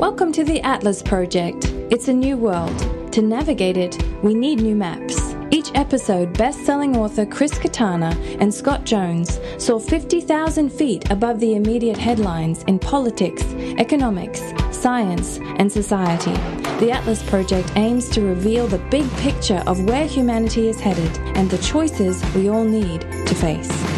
Welcome to the Atlas Project. It's a new world. To navigate it, we need new maps. Each episode, best selling author Chris Kutarna and Scott Jones soar 50,000 feet above the immediate headlines in politics, economics, science, and society. The Atlas Project aims to reveal the big picture of where humanity is headed and the choices we all need to face.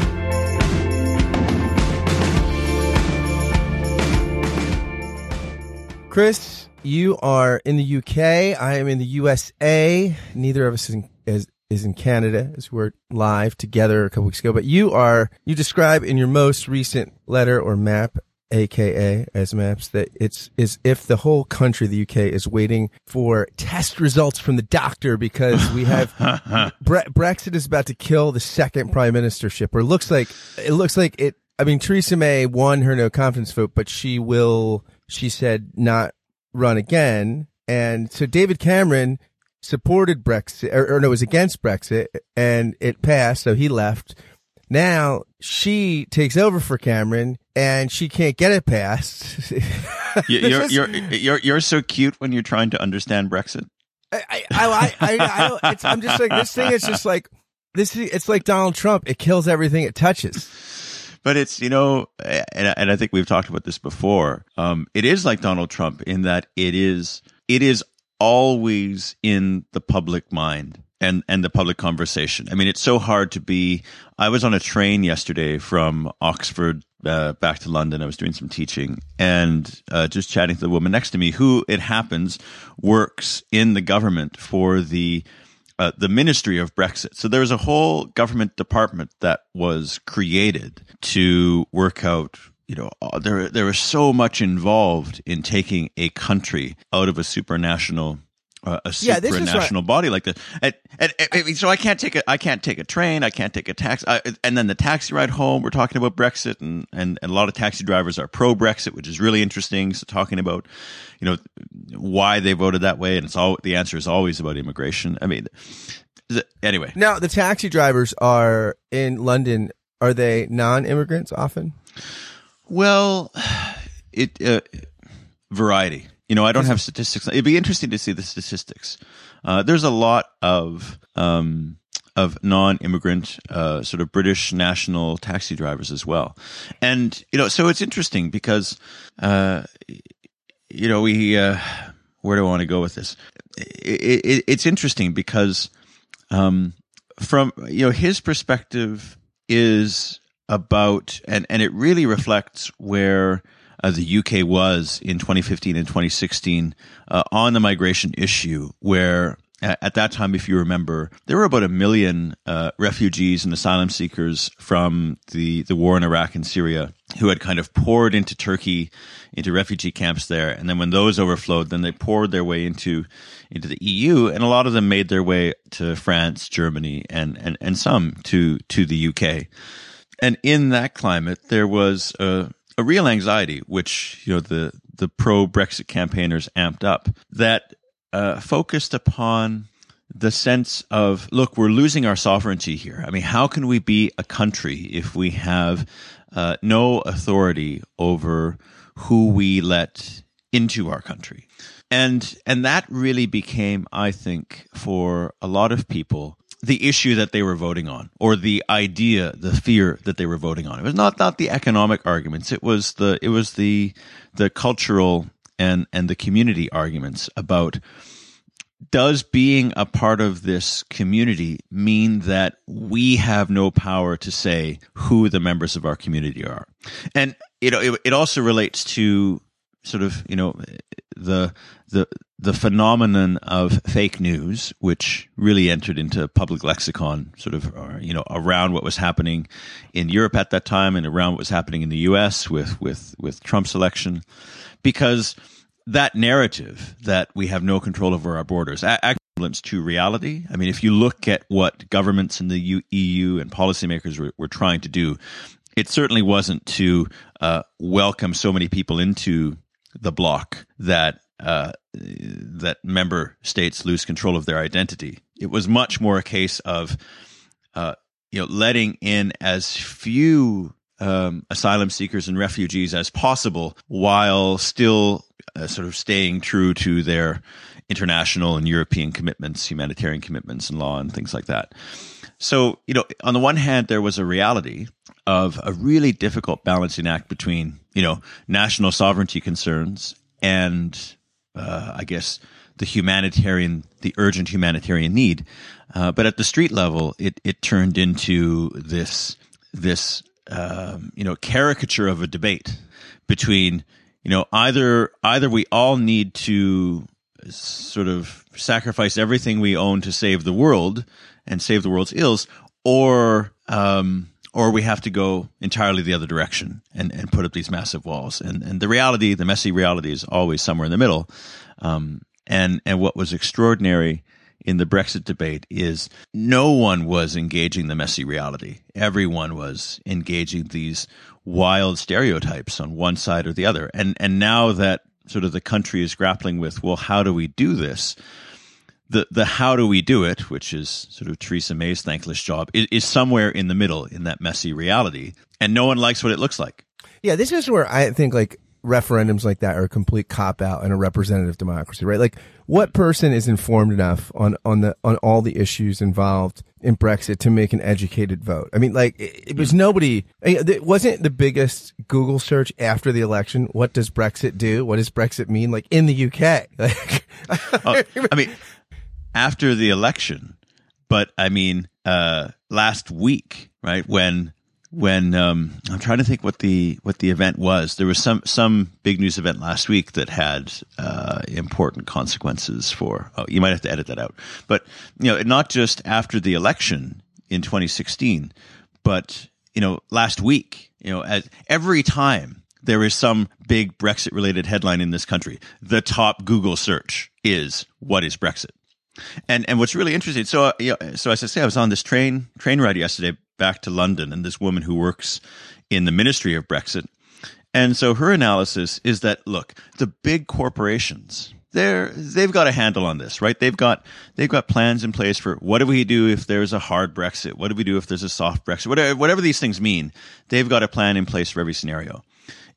Chris, you are in the UK. I am in the USA. Neither of us is in, is, is in Canada as we're live together a couple weeks ago. But you are, you describe in your most recent letter or map, aka as maps, that it's as if the whole country, the UK, is waiting for test results from the doctor because we have Bre- Brexit is about to kill the second prime ministership, or looks like it looks like it. I mean, Theresa May won her no confidence vote, but she will she said not run again. And so David Cameron supported Brexit, or, or no, was against Brexit, and it passed, so he left. Now she takes over for Cameron, and she can't get it passed. You- You're, you're, you're, you're so cute when you're trying to understand Brexit. I, I, I, I, I don't, it's, I'm just like this thing is just like this. It's like Donald Trump. It kills everything it touches. But it's, you know, and, and I think we've talked about this before. Um, it is like Donald Trump in that it is, it is always in the public mind and, and the public conversation. I mean, it's so hard to be, I was on a train yesterday from Oxford uh, back to London. I was doing some teaching and uh, just chatting to the woman next to me who it happens works in the government for the uh, the Ministry of Brexit. So there was a whole government department that was created to work out. You know, uh, there there was so much involved in taking a country out of a supranational. Uh, a Yeah, supranational body like this, so I can't take a I can't take a train, I can't take a taxi, I, and then the taxi ride home. We're talking about Brexit, and, and and a lot of taxi drivers are pro Brexit, which is really interesting. So talking about, you know, why they voted that way, and it's all the answer is always about immigration. I mean, th- anyway, Now the taxi drivers are in London. Are they non-immigrants often? well, it uh, variety. You know, I don't have statistics. It'd be interesting to see the statistics. Uh, there's a lot of um, of non-immigrant, uh, sort of British national taxi drivers as well, and you know, so it's interesting because, uh, you know, we uh, where do I want to go with this? It, it, it's interesting because um, from you know his perspective is about and and it really reflects where uh, the UK was in 2015 and 2016 uh, on the migration issue where at that time if you remember there were about a million uh, refugees and asylum seekers from the the war in Iraq and Syria who had kind of poured into Turkey into refugee camps there. And then when those overflowed then they poured their way into into the EU and a lot of them made their way to France Germany and and and some to to the UK and in that climate, there was a, a real anxiety, which you know the the pro Brexit campaigners amped up, that uh, focused upon the sense of look, we're losing our sovereignty here. I mean, how can we be a country if we have uh, no authority over who we let into our country? And and that really became, I think, for a lot of people, the issue that they were voting on, or the idea, the fear that they were voting on. It was not not the economic arguments. It was the it was the the cultural and and the community arguments about does being a part of this community mean that we have no power to say who the members of our community are? And you know, it, it also relates to sort of you know the the the phenomenon of fake news, which really entered into public lexicon, sort of uh, you know around what was happening in Europe at that time and around what was happening in the U.S. with with with Trump's election, because that narrative that we have no control over our borders actually to reality. I mean, if you look at what governments in the EU and policymakers were, were trying to do, it certainly wasn't to uh, welcome so many people into the bloc that uh, that member states lose control of their identity. It was much more a case of uh, you know letting in as few um, asylum seekers and refugees as possible, while still uh, sort of staying true to their international and European commitments, humanitarian commitments, and law and things like that. So, you know, on the one hand, there was a reality of a really difficult balancing act between, you know, national sovereignty concerns and, uh, I guess, the humanitarian, the urgent humanitarian need. Uh, but at the street level, it, it turned into this, this, um, you know, caricature of a debate between, you know, either, either we all need to sort of sacrifice everything we own to save the world and save the world's ills, or um, or we have to go entirely the other direction and, and put up these massive walls. And and the reality, the messy reality, is always somewhere in the middle. Um, and and what was extraordinary in the Brexit debate is no one was engaging the messy reality. Everyone was engaging these wild stereotypes on one side or the other. And and now that sort of the country is grappling with, well, how do we do this? The the how do we do it, which is sort of Theresa May's thankless job, is, is, somewhere in the middle in that messy reality, and no one likes what it looks like. Yeah, this is where I think like referendums like that are a complete cop out in a representative democracy, right? Like, what person is informed enough on on the on all the issues involved in Brexit to make an educated vote? I mean, like, it, it was hmm. nobody. It wasn't the biggest Google search after the election. What does Brexit do? What does Brexit mean? Like in the UK, like, oh, I mean after the election, but I mean, uh, last week, right when when um, I'm trying to think what the what the event was. There was some some big news event last week that had uh, important consequences for. Oh, you might have to edit that out. But you know, not just after the election in 2016, but you know, last week. You know, as every time there is some big Brexit related headline in this country, the top Google search is what is Brexit. And and what's really interesting, so uh, so as I say, I was on this train train ride yesterday back to London, and this woman who works in the Ministry of Brexit, and so her analysis is that look, the big corporations, they're they've got a handle on this, right? They've got they've got plans in place for what do we do if there's a hard Brexit? What do we do if there's a soft Brexit? Whatever whatever these things mean, they've got a plan in place for every scenario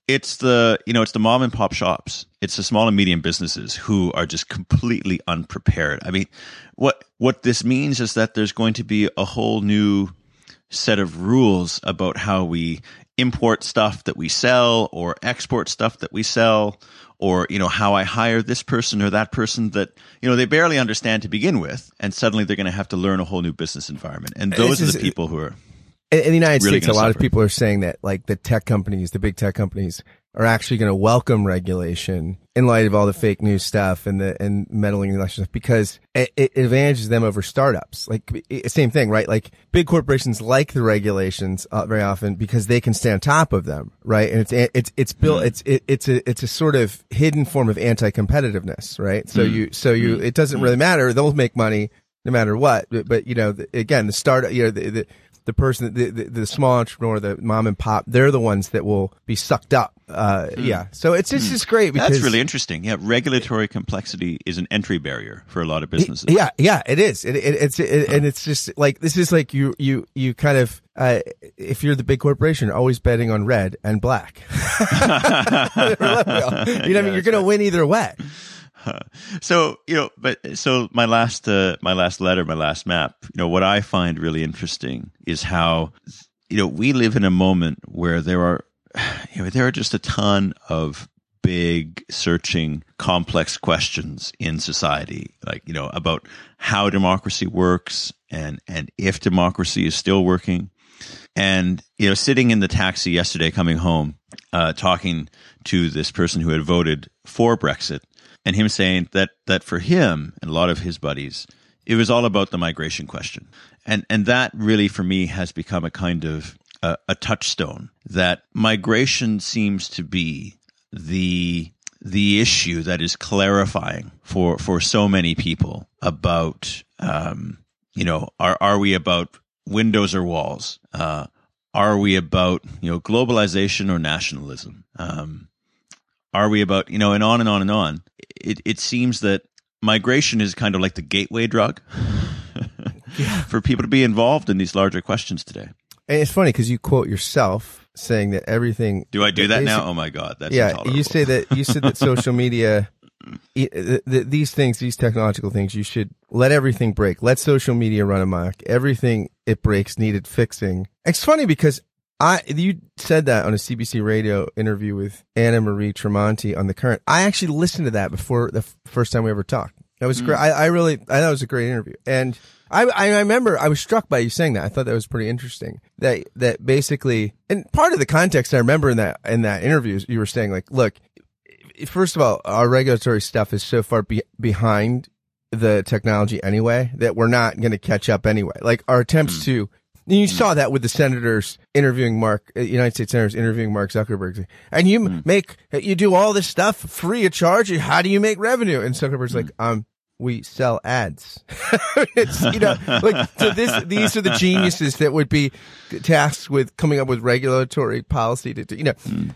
it's the you know it's the mom and pop shops. It's the small and medium businesses who are just completely unprepared. I mean what what this means is that there's going to be a whole new set of rules about how we import stuff that we sell or export stuff that we sell or you know how i hire this person or that person that you know they barely understand to begin with. And suddenly they're going to have to learn a whole new business environment. And those are the people who are in, in the United really States, a lot suffer. of people are saying that like the tech companies, the big tech companies are actually going to welcome regulation in light of all the fake news stuff and the and meddling in election stuff because it, it advantages them over startups. Like it, same thing, right? Like big corporations like the regulations uh, very often because they can stay on top of them, right? And it's it's it's built mm. it's it, it's a it's a sort of hidden form of anti-competitiveness, right? So mm. you so you mm. it doesn't really matter; they'll make money no matter what. But, but you know, the, again, the startup, you know, the, the the person, the, the, the, small entrepreneur, the mom and pop, they're the ones that will be sucked up. Uh, mm. yeah. So it's, it's mm. just great because that's really interesting. Yeah. Regulatory complexity is an entry barrier for a lot of businesses. Yeah. Yeah. It is. It, it it's, it, and it's just like, this is like you, you, you kind of, uh, if you're the big corporation, always betting on red and black. you know what I mean? You're going right. to win either way. so you know, but so my last uh, my last letter, my last map. You know, what I find really interesting is how you know we live in a moment where there are you know there are just a ton of big searching complex questions in society like you know about how democracy works and and if democracy is still working and you know sitting in the taxi yesterday coming home uh, talking to this person who had voted for brexit and him saying that that for him and a lot of his buddies, it was all about the migration question, and and that really for me has become a kind of a, a touchstone that migration seems to be the the issue that is clarifying for for so many people about um, you know are are we about windows or walls? Uh, are we about you know globalization or nationalism? Um, are we about you know and on and on and on it, it seems that migration is kind of like the gateway drug yeah. for people to be involved in these larger questions today and it's funny because you quote yourself saying that everything. Do I do that now? Oh my god, that's yeah, intolerable. you say that you said that social media, i- th- th- these things, these technological things, you should let everything break. Let social media run amok. Everything it breaks needed fixing. It's funny because I you said that on a CBC radio interview with Anna Maria Tremonti on the current. I actually listened to that before the f- first time we ever talked. That was great. Mm. I, I really, I thought it was a great interview. And I, I remember I was struck by you saying that. I thought that was pretty interesting. That, that basically, and part of the context I remember in that, in that interview, is you were saying like, look, first of all, our regulatory stuff is so far be- behind the technology anyway that we're not going to catch up anyway. Like our attempts mm. to, and you saw that with the senators interviewing Mark, uh, United States senators interviewing Mark Zuckerberg, and you m make, you do all this stuff free of charge. How do you make revenue? And Zuckerberg's like, um, we sell ads. it's, you know, like, so this, these are the geniuses that would be tasked with coming up with regulatory policy to, to you know.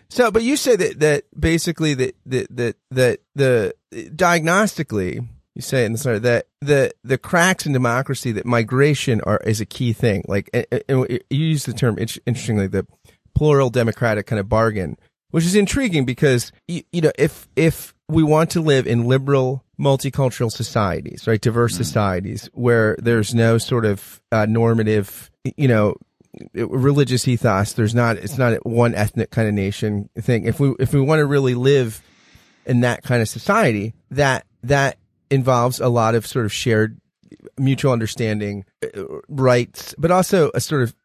So, but you say that, that basically that, that, that, that the diagnostically, you say in the story that the, the cracks in democracy, that migration are, is a key thing. Like, and, and you use the term, int- interestingly, the plural democratic kind of bargain, which is intriguing because, you, you know, if, if we want to live in liberal, multicultural societies, right? Diverse societies where there's no sort of, uh, normative, you know, religious ethos. There's not, it's not one ethnic kind of nation thing. If we, if we want to really live in that kind of society, that, that involves a lot of sort of shared mutual understanding, uh, rights, but also a sort of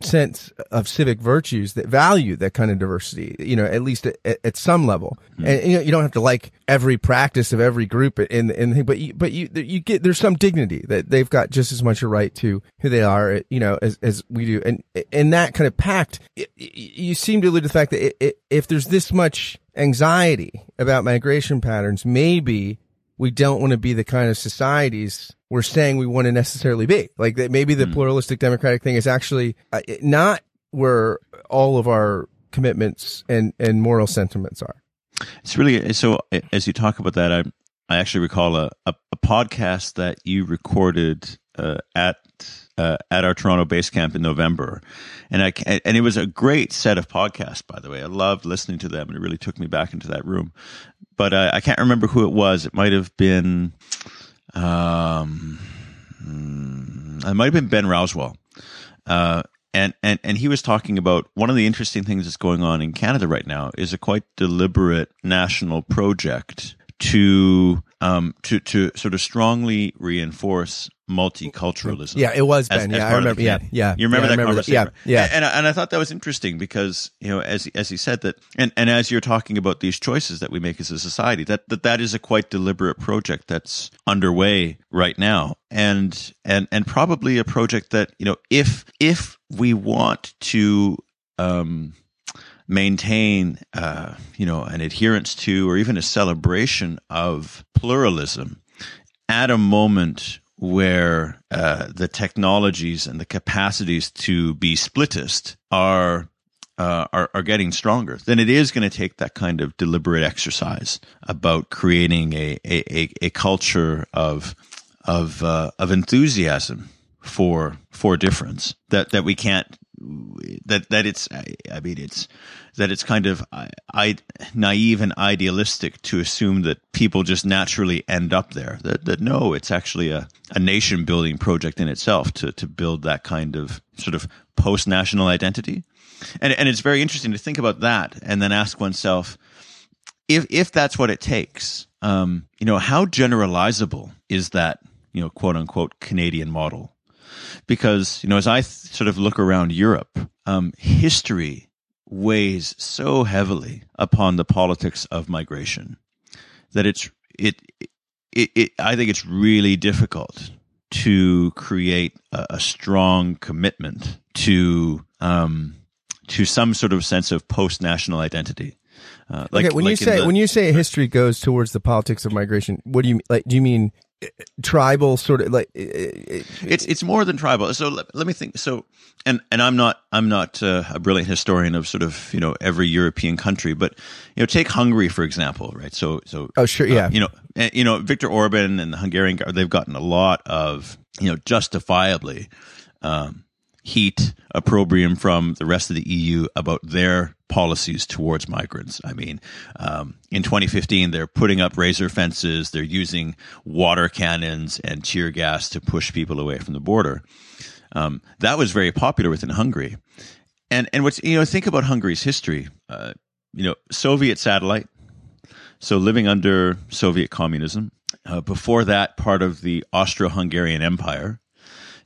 sense of civic virtues that value that kind of diversity, you know, at least at, at some level. And you know, you don't have to like every practice of every group in, in the but you, but you, you get, there's some dignity that they've got just as much a right to who they are, you know, as, as we do. And, and that kind of pact, y- you seem to allude to the fact that it, it, if there's this much anxiety about migration patterns, maybe we don't want to be the kind of societies we're saying we want to necessarily be. Like that maybe the pluralistic democratic thing is actually uh, not where all of our commitments and, and moral sentiments are. It's really so. As you talk about that, I I actually recall a a, a podcast that you recorded uh, at uh, at our Toronto base camp in November, and I and it was a great set of podcasts. By the way, I loved listening to them, and it really took me back into that room. But I can't remember who it was. It might have been, um, mm, it might have been Ben Rowswell. Uh, and, and, and he was talking about one of the interesting things that's going on in Canada right now is a quite deliberate national project to, um, to, to sort of strongly reinforce multiculturalism. Yeah, it was as- Ben. as yeah, I of the remember. Yeah, yeah. You remember yeah, I that conversation? Yeah, yeah. And, and, I- and I thought that was interesting because, you know, as, as he said that, and, and as you're talking about these choices that we make as a society, that, that that is a quite deliberate project that's underway right now. And, and, and probably a project that, you know, if, if we want to, um, maintain, uh, you know, an adherence to or even a celebration of pluralism at a moment where uh, the technologies and the capacities to be splittist are uh, are, are getting stronger, then it is going to take that kind of deliberate exercise about creating a a, a, culture of of uh, of enthusiasm for for difference that that we can't that that it's I, mean it's that it's kind of I, I naive and idealistic to assume that people just naturally end up there that that no it's actually a, a nation building project in itself to to build that kind of sort of post national identity. And and it's very interesting to think about that and then ask oneself if if that's what it takes um you know how generalizable is that you know quote unquote Canadian model because you know as I th- sort of look around Europe, um, history weighs so heavily upon the politics of migration that it's it it, it I think it's really difficult to create a, a strong commitment to um, to some sort of sense of post national identity. Uh, like okay, when like you say the- when you say history goes towards the politics of migration, what do you like? Do you mean uh, tribal sort of like? uh, uh, it's it's more than tribal. So let, let me think. So and and I'm not I'm not uh, a brilliant historian of sort of you know every European country, but you know take Hungary for example, right? So so Oh, sure, yeah. uh, you know and, you know Viktor Orban and the Hungarian they've gotten a lot of you know justifiably. Um, heat opprobrium from the rest of the EU about their policies towards migrants. I mean, um, in 2015, they're putting up razor fences, they're using water cannons and tear gas to push people away from the border. Um, that was very popular within Hungary. And and what's you know think about Hungary's history. Uh, you know, Soviet satellite, so living under Soviet communism. Uh, before that, part of the Austro-Hungarian Empire.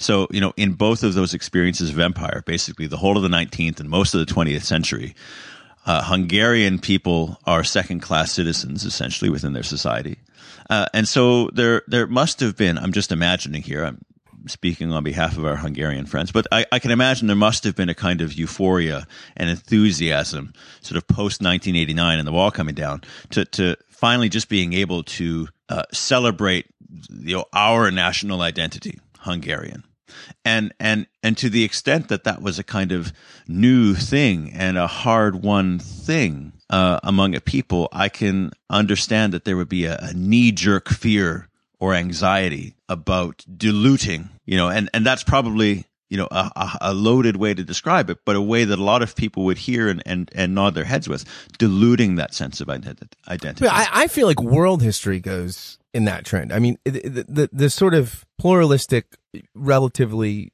So, you know, in both of those experiences of empire, basically the whole of the 19th and most of the 20th century, uh, Hungarian people are second class citizens essentially within their society. Uh, and so there, there must have been, I'm just imagining here, I'm speaking on behalf of our Hungarian friends, but I, I can imagine there must have been a kind of euphoria and enthusiasm sort of post 1989 and the wall coming down to, to finally just being able to uh, celebrate you know, our national identity, Hungarian and and and to the extent that that was a kind of new thing and a hard won thing uh, among a people, I can understand that there would be a, a knee jerk fear or anxiety about diluting, you know, and and that's probably you know a, a, loaded way to describe it, but a way that a lot of people would hear and and, and nod their heads with, diluting that sense of identity. I, I feel like world history goes in that trend. I mean, the, the, the sort of pluralistic, relatively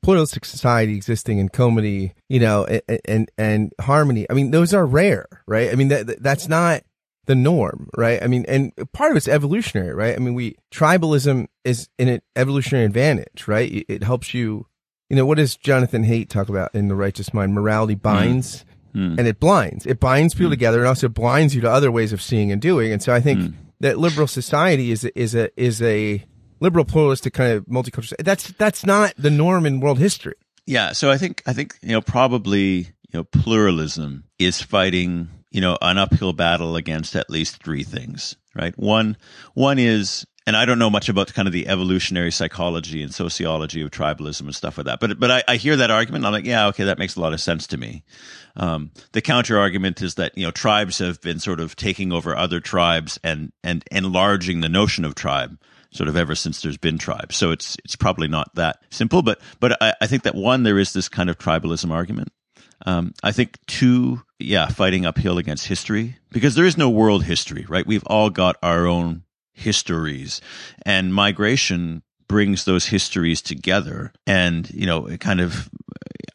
pluralistic society existing in comity, you know, and, and, and harmony. I mean, those are rare, right? I mean, that, that's not the norm, right? I mean, and part of it's evolutionary, right? I mean, we, tribalism is an evolutionary advantage, right? It, it helps you, you know, what does Jonathan Haidt talk about in The Righteous Mind? Morality hmm. binds. Mm. And it blinds. It binds people mm. together and also blinds you to other ways of seeing and doing. And so I think mm that liberal society is is a is a liberal pluralistic kind of multicultural. That's that's not the norm in world history. Yeah, so I think I think you know probably you know pluralism is fighting you know an uphill battle against at least three things, right? One one is and I don't know much about kind of the evolutionary psychology and sociology of tribalism and stuff like that. But but I, I hear that argument. I'm like, yeah, okay, that makes a lot of sense to me. Um, the counter argument is that you know tribes have been sort of taking over other tribes and and enlarging the notion of tribe sort of ever since there's been tribes. So it's it's probably not that simple. But but I, I think that one there is this kind of tribalism argument. Um, I think two, yeah, fighting uphill against history because there is no world history, right? We've all got our own histories and migration brings those histories together and you know it kind of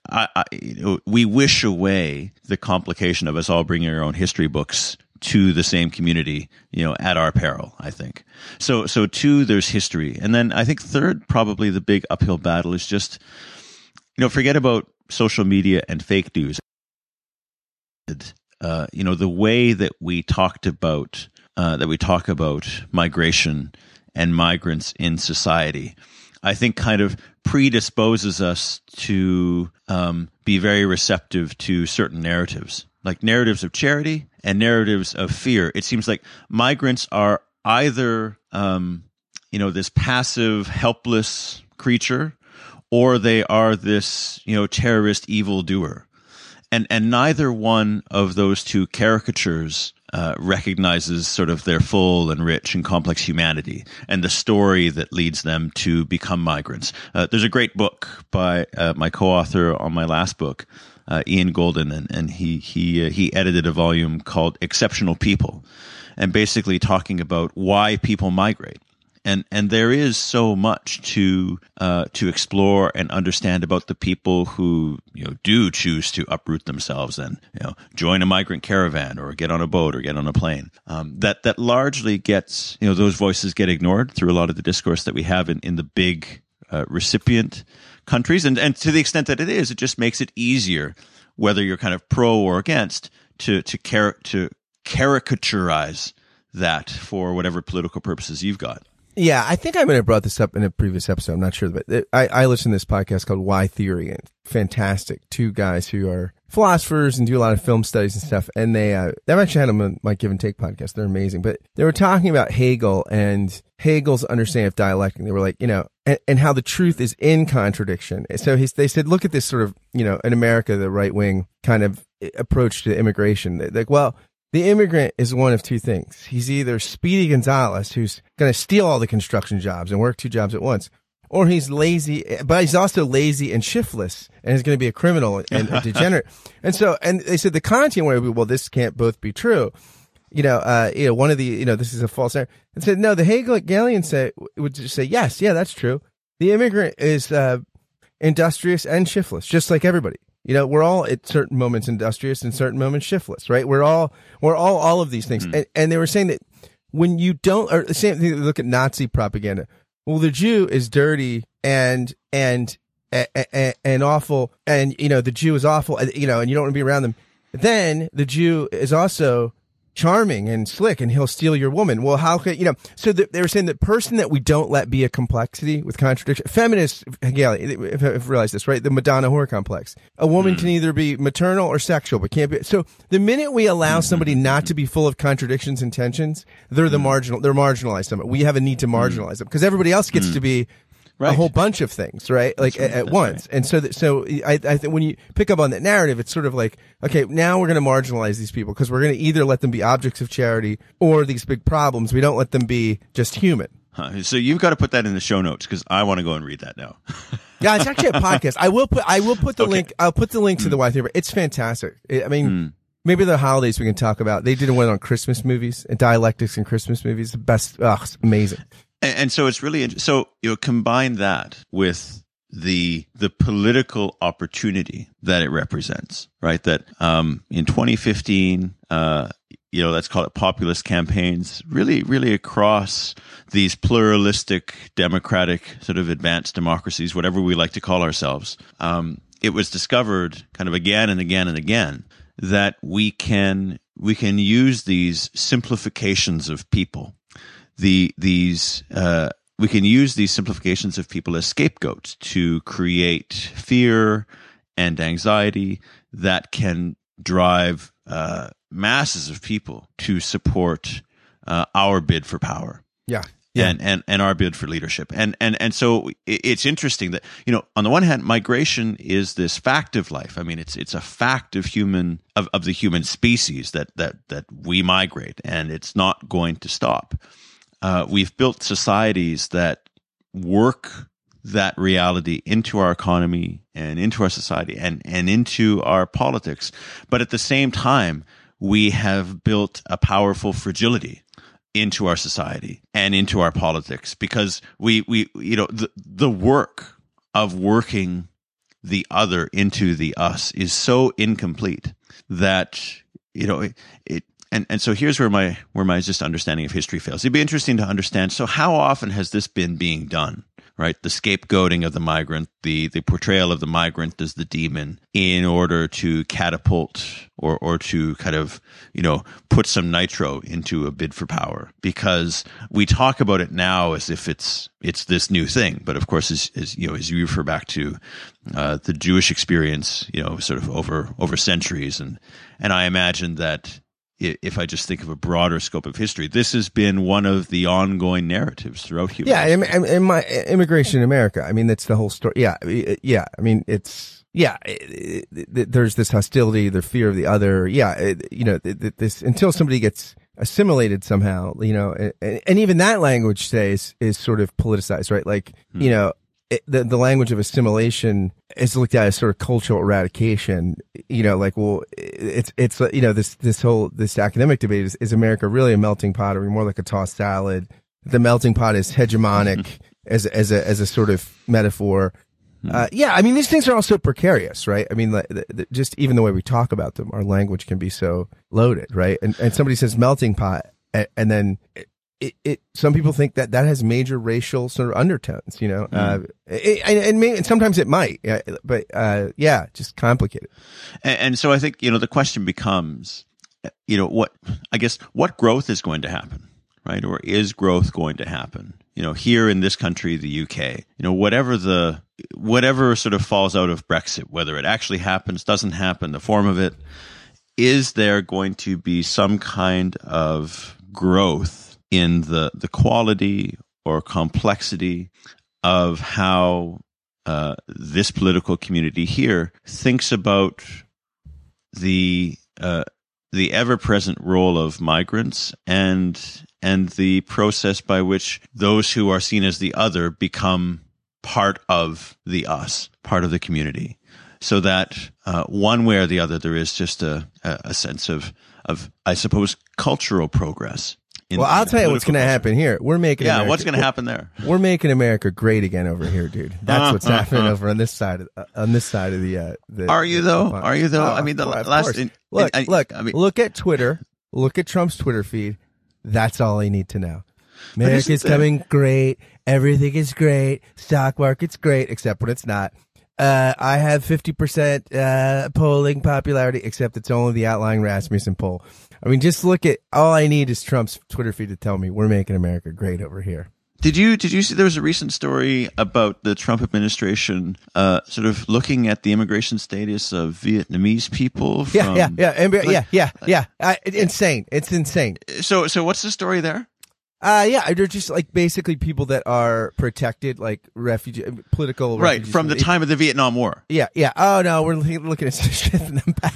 I, I, you know, we wish away the complication of us all bringing our own history books to the same community, you know, at our peril, I think. So, so two, there's history. And then I think third, probably the big uphill battle is just, you know, forget about social media and fake news. Uh, you know, the way that we talked about uh, that we talk about migration and migrants in society, I think kind of predisposes us to um, be very receptive to certain narratives, like narratives of charity and narratives of fear. It seems like migrants are either, um, you know, this passive, helpless creature, or they are this, you know, terrorist evildoer. And, and neither one of those two caricatures uh, recognizes sort of their full and rich and complex humanity and the story that leads them to become migrants. Uh, there's a great book by uh, my co-author on my last book, uh, Ian Goldin, and, and he he uh, he edited a volume called "Exceptional People," and basically talking about why people migrate and and there is so much to uh, to explore and understand about the people who you know do choose to uproot themselves and you know join a migrant caravan or get on a boat or get on a plane. Um, that that largely gets you know those voices get ignored through a lot of the discourse that we have in in the big uh, recipient countries, and and to the extent that it is, it just makes it easier whether you're kind of pro or against to to car- to caricaturize that for whatever political purposes you've got. Yeah, I think I might have brought this up in a previous episode. I'm not sure, but I, I listen to this podcast called Why Theory and fantastic. Two guys who are philosophers and do a lot of film studies and stuff. And they, uh, they've actually had them on my Give and Take podcast. They're amazing, but they were talking about Hegel and Hegel's understanding of dialectic. They were like, you know, and, and how the truth is in contradiction. So he, they said, look at this sort of, you know, in America, the right wing kind of approach to immigration. Like, well, the immigrant is one of two things. He's either Speedy Gonzales, who's going to steal all the construction jobs and work two jobs at once, or he's lazy, but he's also lazy and shiftless, and he's going to be a criminal and a degenerate. And so, and they said the Kantian way would be, well, this can't both be true. You know, uh, you know, one of the, you know, this is a false narrative. And said, no, the Hegelian say, would just say, yes, yeah, that's true. The immigrant is, uh, industrious and shiftless, just like everybody. You know, we're all at certain moments industrious and certain moments shiftless, right? We're all, we're all, all of these things. Mm-hmm. And, and they were saying that when you don't, or the same thing, look at Nazi propaganda. Well, the Jew is dirty and, and, and, and awful. And, you know, the Jew is awful, you know, and you don't want to be around them. Then the Jew is also charming and slick and he'll steal your woman. Well, how could, you know, so the, they were saying that person that we don't let be a complexity with contradiction, feminists, yeah, have realized this, right? The Madonna whore complex. A woman mm. can either be maternal or sexual, but can't be. So the minute we allow mm-hmm. somebody not to be full of contradictions and tensions, they're the mm. marginal, they're marginalized. We have a need to mm. marginalize them because everybody else gets to be Right. a whole bunch of things, right? Like right. at, once. Right. And so, that, so I, I think when you pick up on that narrative, it's sort of like, okay, now we're going to marginalize these people because we're going to either let them be objects of charity or these big problems. We don't let them be just human. Huh. So you've got to put that in the show notes because I want to go and read that now. yeah, it's actually a podcast. I will put, I will put the okay. link, I'll put the link mm. to the Why Theory. It's fantastic. I mean, mm. Maybe the holidays we can talk about. They did one on Christmas movies and dialectics in Christmas movies. The best. Oh, amazing. And, and so it's really so you know combine that with the the political opportunity that it represents, right? That um, in 2015, uh, you know, let's call it populist campaigns, really, really across these pluralistic, democratic, sort of advanced democracies, whatever we like to call ourselves. Um, it was discovered kind of again and again and again that we can we can use these simplifications of people the these uh, we can use these simplifications of people as scapegoats to create fear and anxiety that can drive uh, masses of people to support uh, our bid for power. Yeah. Yeah. And, and and our bid for leadership and and and so it's interesting that you know on the one hand migration is this fact of life I mean it's it's a fact of human of, of the human species that that that we migrate and it's not going to stop uh, we've built societies that work that reality into our economy and into our society and, and into our politics. But at the same time, we have built a powerful fragility into our society and into our politics because we, we, you know, the, the work of working the other into the us is so incomplete that, you know, it, it and and so here's where my where my just understanding of history fails. It'd be interesting to understand. So how often has this been being done? Right, the scapegoating of the migrant, the the portrayal of the migrant as the demon, in order to catapult or or to kind of you know put some nitro into a bid for power. Because we talk about it now as if it's it's this new thing, but of course, as, as you know, as you refer back to uh, the Jewish experience, you know, sort of over over centuries, and and I imagine that if I just think of a broader scope of history, this has been one of the ongoing narratives throughout human. Yeah, in, in my immigration in America, I mean that's the whole story. Yeah, yeah. I mean it's yeah. It, it, there's this hostility, the fear of the other. Yeah, it, you know this until somebody gets assimilated somehow. You know, and, and even that language stays is sort of politicized, right? Like hmm. you know, it, the the language of assimilation is looked at as sort of cultural eradication. You know, like well, it's it's you know this this whole this academic debate is is America really a melting pot, or more like a tossed salad? The melting pot is hegemonic as as a as a sort of metaphor. Hmm. Uh, yeah, I mean these things are also precarious, right? I mean, like, the, the, just even the way we talk about them, our language can be so loaded, right? And and somebody says melting pot, and, and then it, it, some people think that that has major racial sort of undertones, you know, mm. uh, it, and, and, and, sometimes it might, but, uh, yeah, just complicated. And, and, so I think, you know, the question becomes, you know, what, I guess, what growth is going to happen, right? Or is growth going to happen? You know, here in this country, the UK, you know, whatever the, whatever sort of falls out of Brexit, whether it actually happens, doesn't happen, the form of it, is there going to be some kind of growth in the the quality or complexity of how uh, this political community here thinks about the uh, the ever present role of migrants and and the process by which those who are seen as the other become part of the us, part of the community, so that uh, one way or the other, there is just a, a, sense of of I suppose cultural progress. In- Well, I'll in tell you what's going to happen here. We're making Yeah, America- what's going to happen there? We're making America great again over here, dude. That's what's happening over on this side of uh, on this side of the. Uh, the Are you the- though? the- Are you though? Oh, I mean, the of last in- look, I- look, I mean- look at Twitter. Look at Trump's Twitter feed. That's all I need to know. America's coming great. Everything is great. Stock market's great, except when it's not. Uh, I have 50% uh, polling popularity, except it's only the outlying Rasmussen poll. I mean, just look at all I need is Trump's Twitter feed to tell me we're making America great over here. Did you did you see there was a recent story about the Trump administration uh, sort of looking at the immigration status of Vietnamese people? Yeah, from- yeah, yeah, and- yeah, yeah, yeah. I, it- insane. It's insane. So so what's the story there? Uh, yeah, they're just like basically people that are protected, like refugee, political, Right refugees from the time of the Vietnam War. Yeah, yeah. Oh no, we're looking, looking at shifting them back.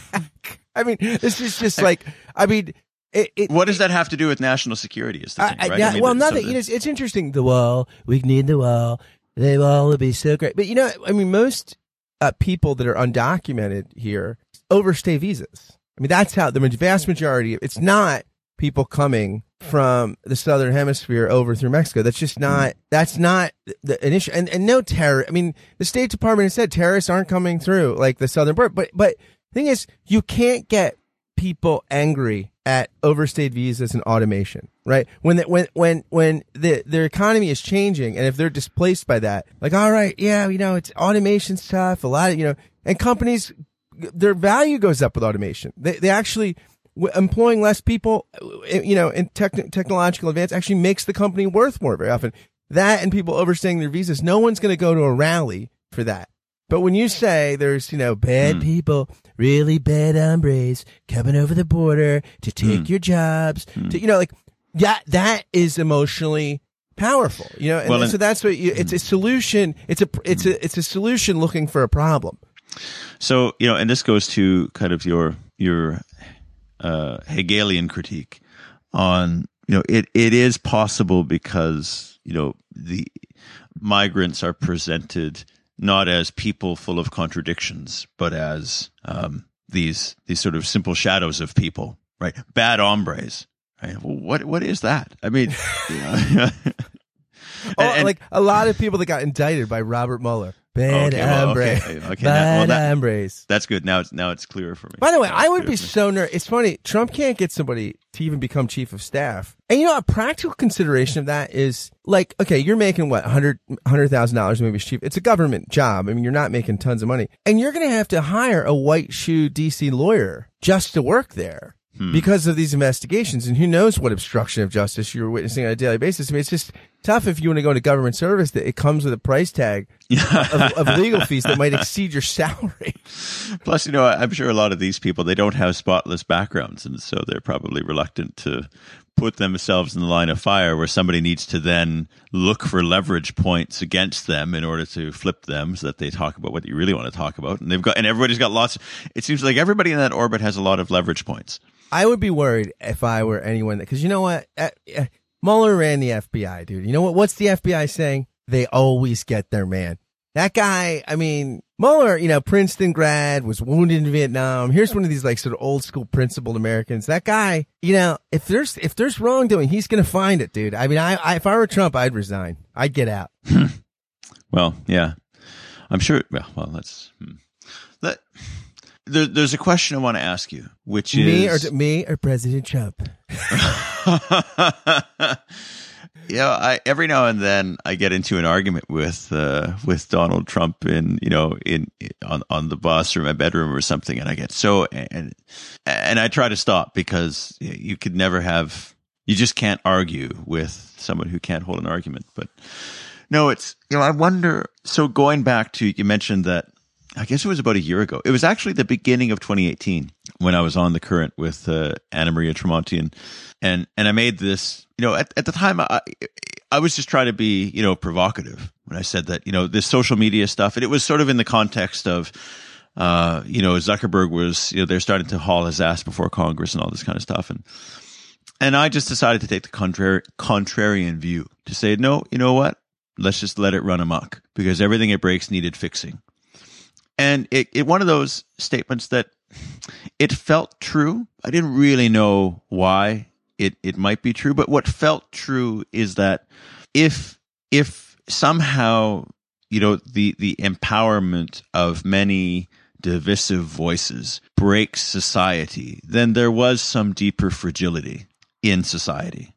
I mean, this is just like, I mean, it. it What does that have to do with national security? Is the I, thing, right? yeah, I mean, well, nothing. You know, it's, it's interesting. The wall. We need the wall. The wall will be so great. But you know, I mean, most uh, people that are undocumented here overstay visas. I mean, that's how the vast majority. It's not people coming from the southern hemisphere over through Mexico. That's just not. That's not the, an issue. And and no terror. I mean, the State Department has said terrorists aren't coming through like the southern border. But but thing is, you can't get people angry at overstayed visas and automation, right? When the, when when when the their economy is changing, and if they're displaced by that, like, all right, yeah, you know, it's automation's tough. A lot of you know, and companies, their value goes up with automation. They they actually employing less people, uh, you know, in tech, technological advance actually makes the company worth more very often. That and people overstaying their visas, no one's going to go to a rally for that. But when you say there's, you know, bad hmm. people, really bad hombres coming over the border to take hmm. your jobs, to, hmm. you know, like that, that is emotionally powerful, you know, and Well, and- so that's what you, it's a solution. It's a, it's a, it's a solution looking for a problem. So you know, and this goes to kind of your your uh, Hegelian critique on you know it it is possible because you know the migrants are presented not as people full of contradictions, but as um, these these sort of simple shadows of people, right? Bad hombres. Right? Well, what what is that? I mean, you know, Oh, and- like a lot of people that got indicted by Robert Mueller. Bad Okay, well, hombre. okay, okay, now- well, Bad that- hombres. that's good. Now it's now it's clearer for me. By the way, Now I would be so nervous. It's funny. Trump can't get somebody to even become chief of staff. And you know, a practical consideration of that is like, okay, you're making what, hundred, hundred thousand dollars maybe as chief. It's a government job. I mean, you're not making tons of money and you're going to have to hire a white shoe DC lawyer just to work there. Hmm. Because of these investigations, and who knows what obstruction of justice you're witnessing on a daily basis. I mean, it's just tough if you want to go into government service that it comes with a price tag of, of legal fees that might exceed your salary. Plus, you know, I'm sure a lot of these people they don't have spotless backgrounds, and so they're probably reluctant to put themselves in the line of fire where somebody needs to then look for leverage points against them in order to flip them so that they talk about what you really want to talk about. And they've got, and everybody's got lots. It seems like everybody in that orbit has a lot of leverage points. I would be worried if I were anyone because you know what, uh, uh, Mueller ran the FBI, dude. You know what? What's the FBI saying? They always get their man. That guy, I mean, Mueller, you know, Princeton grad, was wounded in Vietnam. Here's one of these like sort of old school principled Americans. That guy, you know, if there's if there's wrongdoing, he's gonna find it, dude. I mean, I, I if I were Trump, I'd resign. I'd get out. Well, yeah, I'm sure. Well, well, let's. Hmm. Let, there, there's a question I want to ask you, which is Me or me or President Trump. yeah, I every now and then I get into an argument with uh, with Donald Trump in you know in on on the bus or my bedroom or something, and I get so and and I try to stop because you could never have you just can't argue with someone who can't hold an argument. But no, it's you know I wonder. So going back to you mentioned that I guess it was about a year ago. It was actually the beginning of 2018 when I was on the current with uh, Anna Maria Tremonti and, and and I made this. You know, at, at the time, I I was just trying to be you know provocative when I said that you know this social media stuff, and it was sort of in the context of. Uh, you know, Zuckerberg was, you know, they're starting to haul his ass before Congress and all this kind of stuff. And, and I just decided to take the contrary, contrarian view to say, no, you know what? let's just let it run amok because everything it breaks needed fixing. And it, it one of those statements that it felt true. I didn't really know why it, it might be true, but what felt true is that if if somehow you know the the empowerment of many divisive voices breaks society, then there was some deeper fragility in society.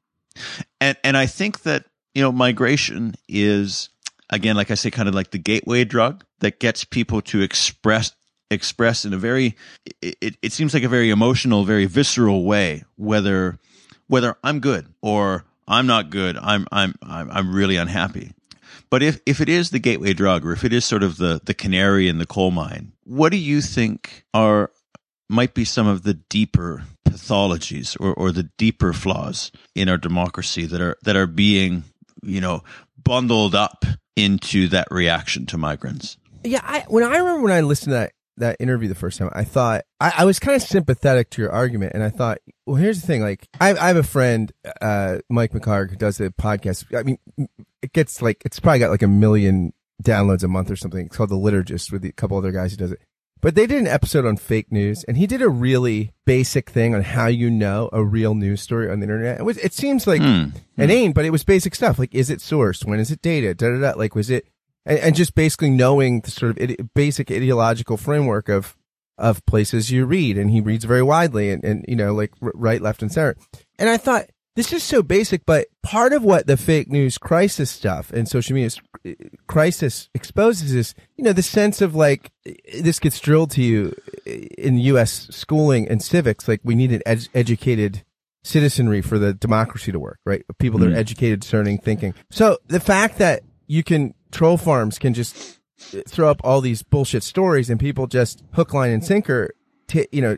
And and I think that, you know, migration is again, like I say, kind of like the gateway drug that gets people to express express in a very it, it seems like a very emotional, very visceral way, whether whether I'm good or I'm not good, I'm I'm I'm I'm really unhappy. But if, if it is the gateway drug or if it is sort of the, the canary in the coal mine, what do you think are might be some of the deeper pathologies or, or the deeper flaws in our democracy that are that are being, you know, bundled up into that reaction to migrants? Yeah, I, when I remember when I listened to that that interview the first time, I thought I, I, was kind of sympathetic to your argument, and I thought, well, here's the thing: like, I, I have a friend, uh, Mike McHargue, who does the podcast. I mean, it gets like it's probably got like a million downloads a month or something. It's called The Liturgist with a couple other guys who does it. But they did an episode on fake news, and he did a really basic thing on how you know a real news story on the internet. It was it seems like mm. inane, but it was basic stuff like is it sourced, when is it dated, da da da. Like was it, and, and just basically knowing the sort of ide- basic ideological framework of of places you read, and he reads very widely, and and you know like r- right, left, and center. And I thought this is so basic, but part of what the fake news crisis stuff and social media crisis exposes is, you know, the sense of like, this gets drilled to you in U.S. schooling and civics. Like we need an ed- educated citizenry for the democracy to work, right? People that are hmm. educated, discerning, thinking. So the fact that you can, troll farms can just throw up all these bullshit stories and people just hook, line, and sinker, t- you know,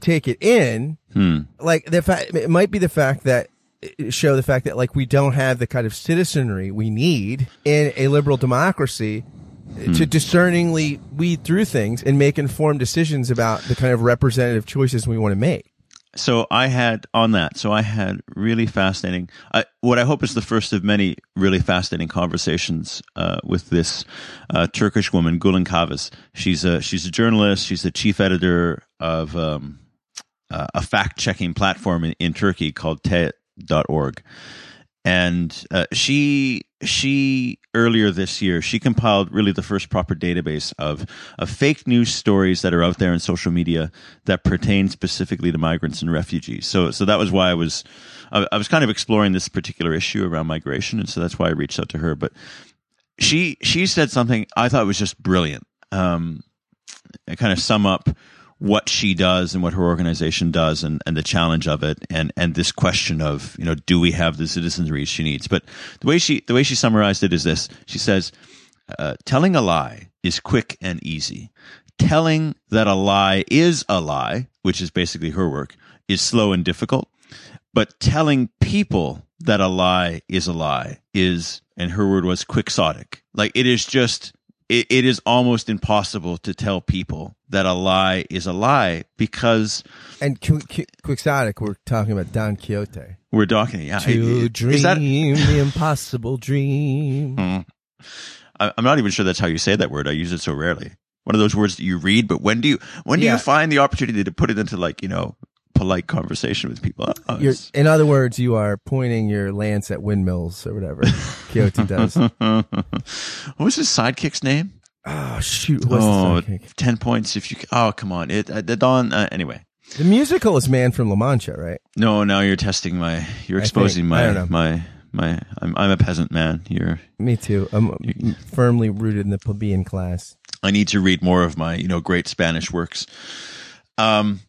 take it in. Hmm. Like the fact, it might be the fact that show the fact that like we don't have the kind of citizenry we need in a liberal democracy hmm. to discerningly weed through things and make informed decisions about the kind of representative choices we want to make. So I had on that. So I had really fascinating. I, what I hope is the first of many really fascinating conversations uh, with this uh, Turkish woman, Gülin Çavuş. She's a she's a journalist. She's the chief editor of um, uh, a fact checking platform in, in, Turkey called Teyit.org. And uh, she she earlier this year she compiled really the first proper database of of fake news stories that are out there in social media that pertain specifically to migrants and refugees. So so that was why I was I, I was kind of exploring this particular issue around migration, and so that's why I reached out to her. But she she said something I thought was just brilliant. Um, I kind of sum up what she does and what her organization does and, and the challenge of it and, and this question of, you know, do we have the citizenry she needs? But the way she, the way she summarized it is this. She says, uh, telling a lie is quick and easy. Telling that a lie is a lie, which is basically her work, is slow and difficult. But telling people that a lie is a lie is, and her word was quixotic. Like it is just it, it is almost impossible to tell people that a lie is a lie because and quixotic we're talking about don quixote. We're talking yeah. To dream that, the impossible dream. Hmm. i'm not even sure that's how you say that word. I use it so rarely. One of those words that you read but when do you when do yeah. you find the opportunity to put it into like you know polite conversation with people. Oh, in other words, you are pointing your lance at windmills or whatever Quixote does. what was his sidekick's name? Oh shoot! oh, 10 points if you. Oh come on! It uh, the Don. Uh, anyway, the musical is Man from La Mancha, right? No, now you're testing my. You're exposing my my my. I'm I'm a peasant man. You're. Me too. I'm firmly rooted in the plebeian class. I need to read more of my you know great Spanish works. Um,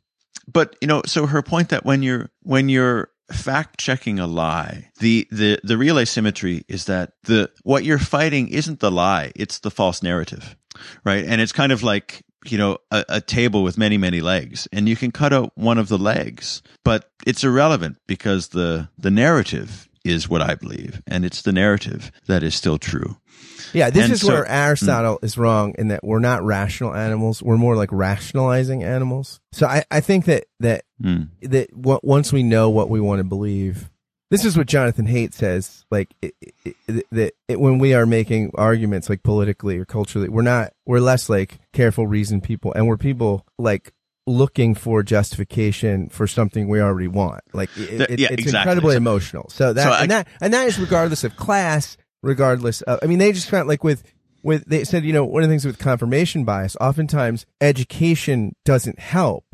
but you know, so her point that when you're when you're fact checking a lie, the the the real asymmetry is that the what you're fighting isn't the lie, it's the false narrative, right? And it's kind of like you know a, a table with many many legs, and you can cut out one of the legs, but it's irrelevant because the the narrative is what I believe, and it's the narrative that is still true. Yeah, this and is so, where Aristotle mm. is wrong in that we're not rational animals. We're more like rationalizing animals. So I, I think that that mm. that w- once we know what we want to believe, this is what Jonathan Haidt says. Like that when we are making arguments, like politically or culturally, we're not. We're less like careful, reasoned people, and we're people like looking for justification for something we already want. Like it, it, yeah, it's exactly. incredibly So- emotional. So that So I- and that and that is regardless of class, regardless of. I mean, they just found like with with they said you know one of the things with confirmation bias, oftentimes education doesn't help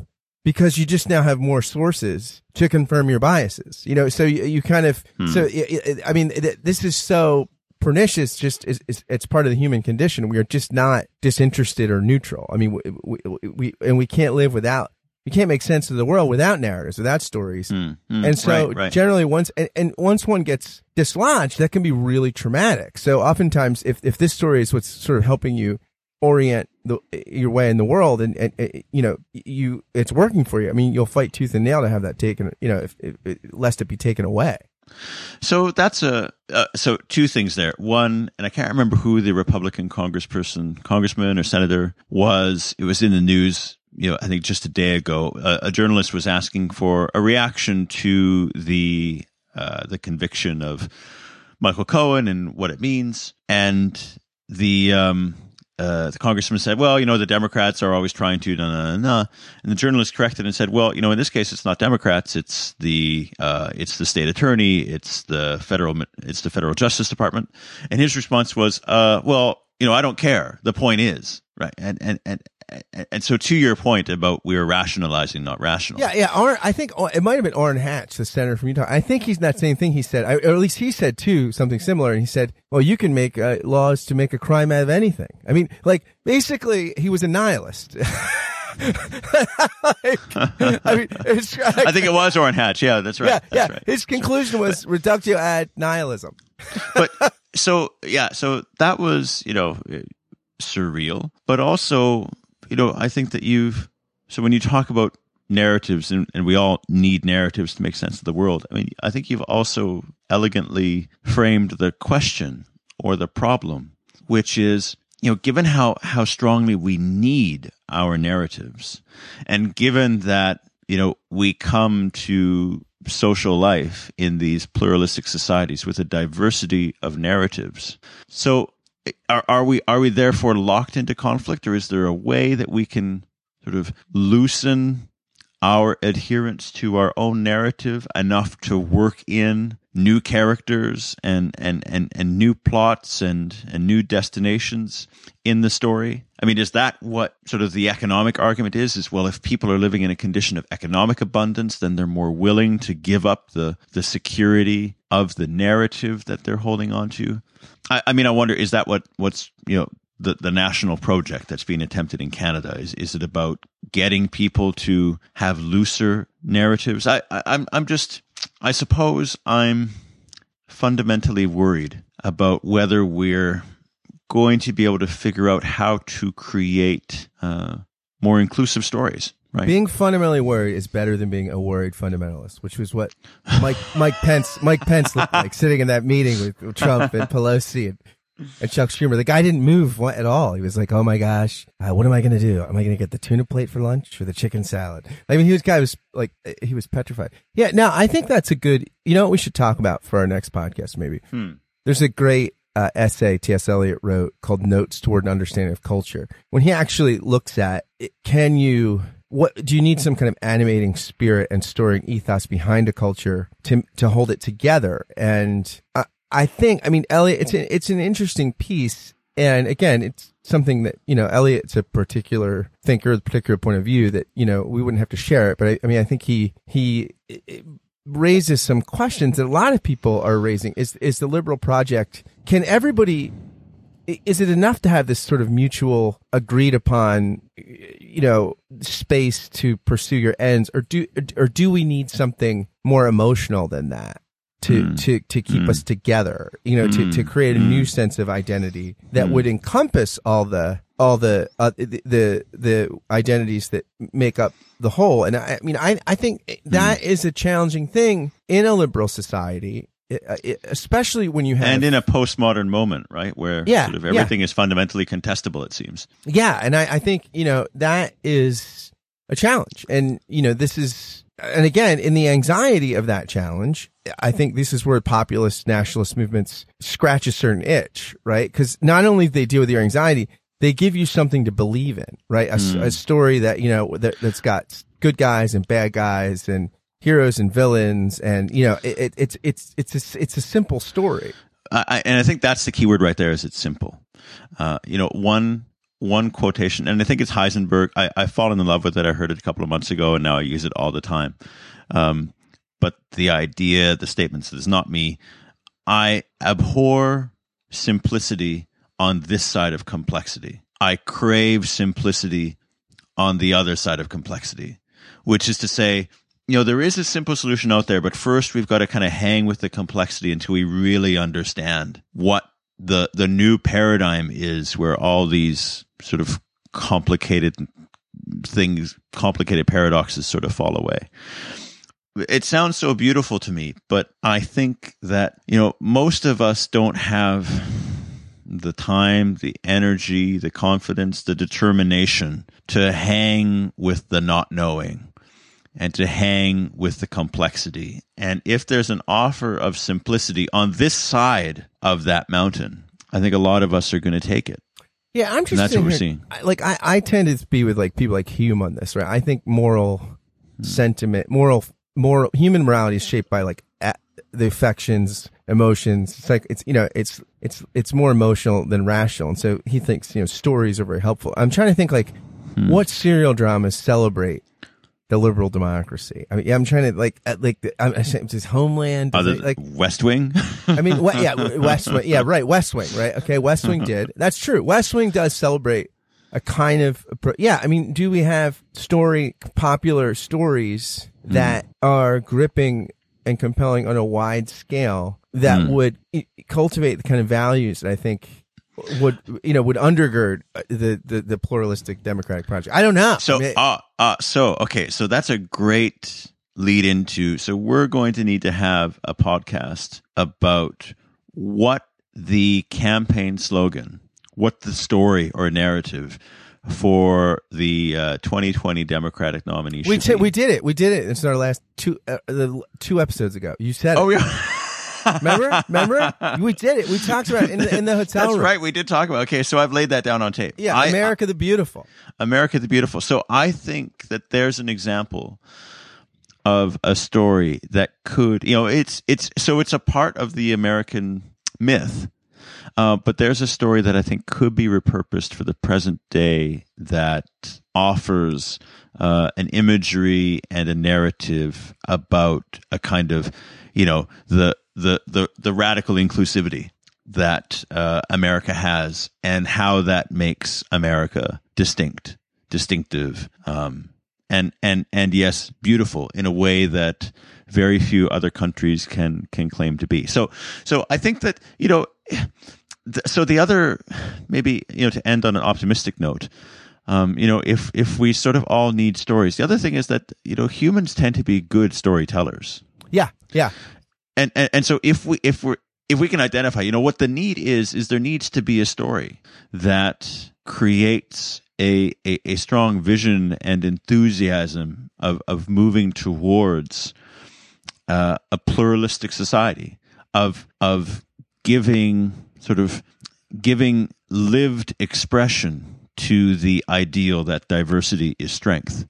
because you just now have more sources to confirm your biases. You know, so you, you kind of hmm. so i i I mean this is so pernicious. Just is, is it's part of the human condition. We are just not disinterested or neutral. I mean, we, we, we and we can't live without. We can't make sense of the world without narratives, without stories. Mm, mm, And so right, right. generally once, and, and once one gets dislodged, that can be really traumatic. So oftentimes if, if this story is what's sort of helping you orient the, your way in the world and, and, and, you know, you, it's working for you. I mean, you'll fight tooth and nail to have that taken, you know, if, if, if lest it be taken away. So that's a uh, so two things there. One, and I can't remember who the Republican congressperson, congressman or senator was. It was in the news. You know, I think just a day ago, a, a journalist was asking for a reaction to the uh, the conviction of Michael Cohen and what it means, and the um, uh, the congressman said, "Well, you know, the Democrats are always trying to na na na,", and the journalist corrected and said, "Well, you know, in this case, it's not Democrats; it's the uh, it's the state attorney, it's the federal it's the federal Justice Department." And his response was, uh, "Well, you know, I don't care. The point is right." And and and and, so, to your point about we're rationalizing, not rational. Yeah, yeah. Orrin, I think oh, it might have been Orrin Hatch, the senator from Utah. I think he's that same thing he said, I- or at least he said too something similar. And he said, "Well, you can make uh, laws to make a crime out of anything." I mean, like basically, he was a nihilist. Like, I mean, it's, I think it was Orrin Hatch. Yeah, that's right. yeah, that's yeah. right. His conclusion was reductio ad nihilism. but so yeah, so that was you know surreal, but also you know I think that you've so when you talk about narratives and, and we all need narratives to make sense of the world. I mean, I think you've also elegantly framed the question or the problem, which is you know given how how strongly we need our narratives, and given that you know we come to social life in these pluralistic societies with a diversity of narratives. So are, are we are we therefore locked into conflict or is there a way that we can sort of loosen our adherence to our own narrative enough to work in new characters and and and, and new plots and and new destinations in the story i mean is that what sort of the economic argument is is well if people are living in a condition of economic abundance then they're more willing to give up the the security of the narrative that they're holding on to i, I mean i wonder is that what what's you know the, the national project that's being attempted in Canada? Is is it about getting people to have looser narratives? I, I I'm I'm just I suppose I'm fundamentally worried about whether we're going to be able to figure out how to create uh, more inclusive stories. Right. Being fundamentally worried is better than being a worried fundamentalist, which was what Mike Mike Pence Mike Pence looked like sitting in that meeting with Trump and Pelosi and, and Chuck Schumer. The guy didn't move at all. He was like, "Oh my gosh, uh, what am I going to do? Am I going to get the tuna plate for lunch or the chicken salad?" I mean, he was guy was like he was petrified. Yeah, now I think that's a good. You know what we should talk about for our next podcast? Maybe Hmm. there's a great uh, essay T.S. Eliot wrote called "Notes Toward an Understanding of Culture." When he actually looks at, it, can you what do you need some kind of animating spirit and storing ethos behind a culture to to hold it together? And I, I think, I mean, Eliot, it's a, it's an interesting piece, and again, it's something that you know, Eliot's a particular thinker, a particular point of view that you know we wouldn't have to share it, but I, I mean, I think he he. raises some questions that a lot of people are raising. Is is the liberal project can everybody is it enough to have this sort of mutual agreed upon you know space to pursue your ends? Or do or do we need something more emotional than that to Hmm. to to keep Hmm. us together you know to to Hmm. create a new sense of identity that Hmm. would encompass all the all the uh, the the the identities that make up the whole and i, I mean i i think that is a challenging thing in a liberal society i- especially when you have And in a postmodern moment, right, where Yeah, sort of yeah. everything is fundamentally contestable, it seems. Yeah, and I, I think you know that is a challenge. And, you know, this is, and again, in the anxiety of that challenge, I think this is where populist nationalist movements scratch a certain itch, right? Because not only do they deal with your anxiety, they give you something to believe in, right? A, Mm. a story that, you know, that, that's got good guys and bad guys and heroes and villains. And, you know, it, it, it's, it's, it's a, it's a simple story. I, I, and I think that's the key word right there. Is it's simple. Uh, you know, one one quotation, and I think it's Heisenberg. I, I've fallen in love with it. I heard it a couple of months ago, and now I use it all the time. Um, but the idea, the statements, it's not me. I abhor simplicity on this side of complexity. I crave simplicity on the other side of complexity, which is to say, you know, there is a simple solution out there, but first we've got to kind of hang with the complexity until we really understand what the the new paradigm is where all these sort of complicated things, complicated paradoxes sort of fall away. It sounds so beautiful to me, but I think that, you know, most of us don't have the time, the energy, the confidence, the determination to hang with the not knowing and to hang with the complexity. And if there's an offer of simplicity on this side of that mountain, I think a lot of us are going to take it. Yeah, I'm just that's what we're seeing. I- Like I, I tend to be with like people like Hume on this, right? I think moral Hmm. sentiment, moral, moral, human morality is shaped by like a, the affections, emotions. It's like it's you know it's it's it's more emotional than rational, and so he thinks you know stories are very helpful. I'm trying to think like Hmm. what serial dramas celebrate the liberal democracy. I mean, yeah, I'm trying to like at, like the, I'm, I'm does Homeland oh, Other it, like West Wing, I mean, what, yeah, West Wing. Yeah, right. West Wing, right? Okay. West Wing did. That's true. West Wing does celebrate a kind of, yeah. I mean, do we have story, popular stories hmm. that are gripping and compelling on a wide scale that hmm. would cultivate the kind of values that I think would, you know, would undergird uh, the, the, the pluralistic democratic project? I don't know. I So, mean, uh, uh, so okay, so that's a great lead into. So we're going to need to have a podcast about what the campaign slogan, what the story or narrative for the uh, 2020 Democratic nominee. we, t- we did it. We did it. It's in our last two, uh, the two episodes ago. You said it. Oh yeah. Remember? Remember? We did it. We talked about it in the, in the hotel That's room. right. We did talk about. it. Okay, so I've laid that down on tape. Yeah, I- America the Beautiful. America the Beautiful. So I think that there's an example of a story that could, you know, it's it's so it's a part of the American myth. Uh, but there's a story that I think could be repurposed for the present day that offers uh, an imagery and a narrative about a kind of, you know, the the the, the radical inclusivity that uh, America has and how that makes America distinct, distinctive, um, and and and yes, beautiful in a way that very few other countries can can claim to be. So so I think that you know. So the other, maybe you know, to end on an optimistic note, um, you know, if if we sort of all need stories, the other thing is that you know humans tend to be good storytellers Yeah, yeah. And, and and so if we if we if we can identify you know what the need is is there needs to be a story that creates a a, a strong vision and enthusiasm of of moving towards uh, a pluralistic society of of giving sort of giving lived expression to the ideal that diversity is strength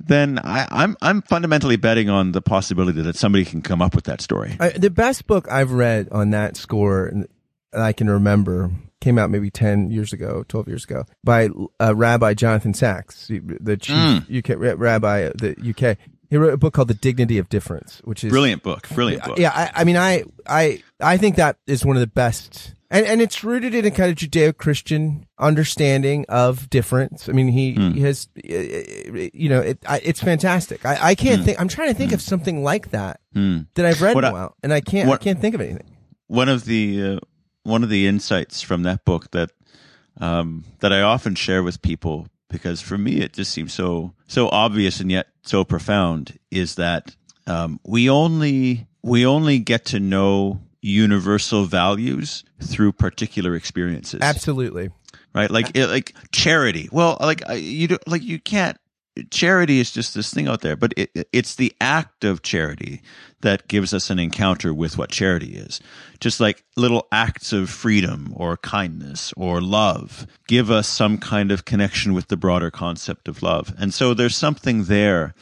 then I, I'm I'm fundamentally betting on the possibility that somebody can come up with that story. I, the best book I've read on that score, and I can remember, came out maybe 10 years ago, 12 years ago, by uh, Rabbi Jonathan Sacks, the chief Mm. UK rabbi of the UK. He wrote a book called The Dignity of Difference, which is Brilliant book, brilliant book. Yeah, I, I mean, I, I, I think that is one of the best, and and it's rooted in a kind of Judeo-Christian understanding of difference. I mean, he, Hmm. he has, uh, you know, it, I, it's fantastic. I, I can't think. I'm trying to think of something like that Hmm. that I've read What in a while, and I can't, what- I can't think of anything. One of the uh, one of the insights from that book that um, that I often share with people because for me it just seems so so obvious and yet so profound is that um, we only we only get to know universal values through particular experiences. Absolutely. right? Like it, like charity. Well, like you do, like you can't charity is just this thing out there, but it, it's the act of charity that gives us an encounter with what charity is. Just like little acts of freedom or kindness or love give us some kind of connection with the broader concept of love. And so there's something there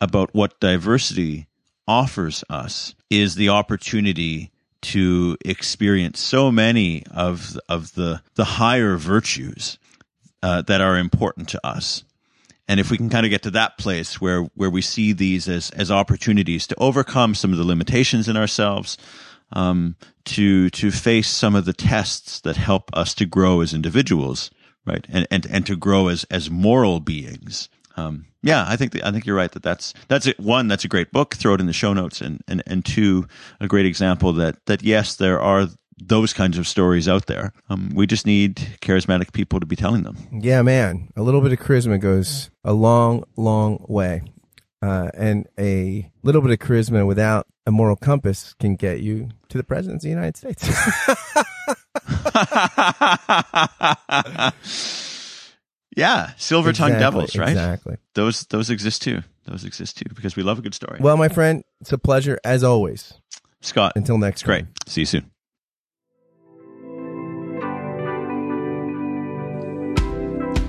about what diversity offers us is the opportunity to experience so many of of the the higher virtues uh, that are important to us. And if we can kind of get to that place where where we see these as as opportunities to overcome some of the limitations in ourselves, um, to to face some of the tests that help us to grow as individuals, right, and and and to grow as as moral beings. Um, yeah, I think I think you're right that that's that's it. One, that's a great book. Throw it in the show notes, and and and two, a great example that that yes, there are those kinds of stories out there. Um, we just need charismatic people to be telling them. Yeah, man. A little bit of charisma goes a long, long way. Uh, and a little bit of charisma without a moral compass can get you to the presidency of the United States. yeah, silver tongued Exactly, devils, right? Exactly. Those those exist too. Those exist too because we love a good story. Well, my friend, it's a pleasure as always. Scott, Until next it's great. time. See you soon.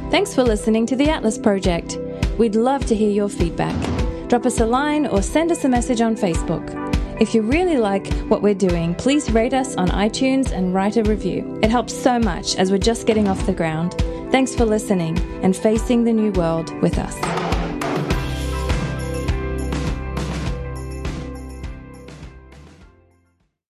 Thanks for listening to the Atlas Project. We'd love to hear your feedback. Drop us a line or send us a message on Facebook. If you really like what we're doing, please rate us on iTunes and write a review. It helps so much as we're just getting off the ground. Thanks for listening and facing the new world with us.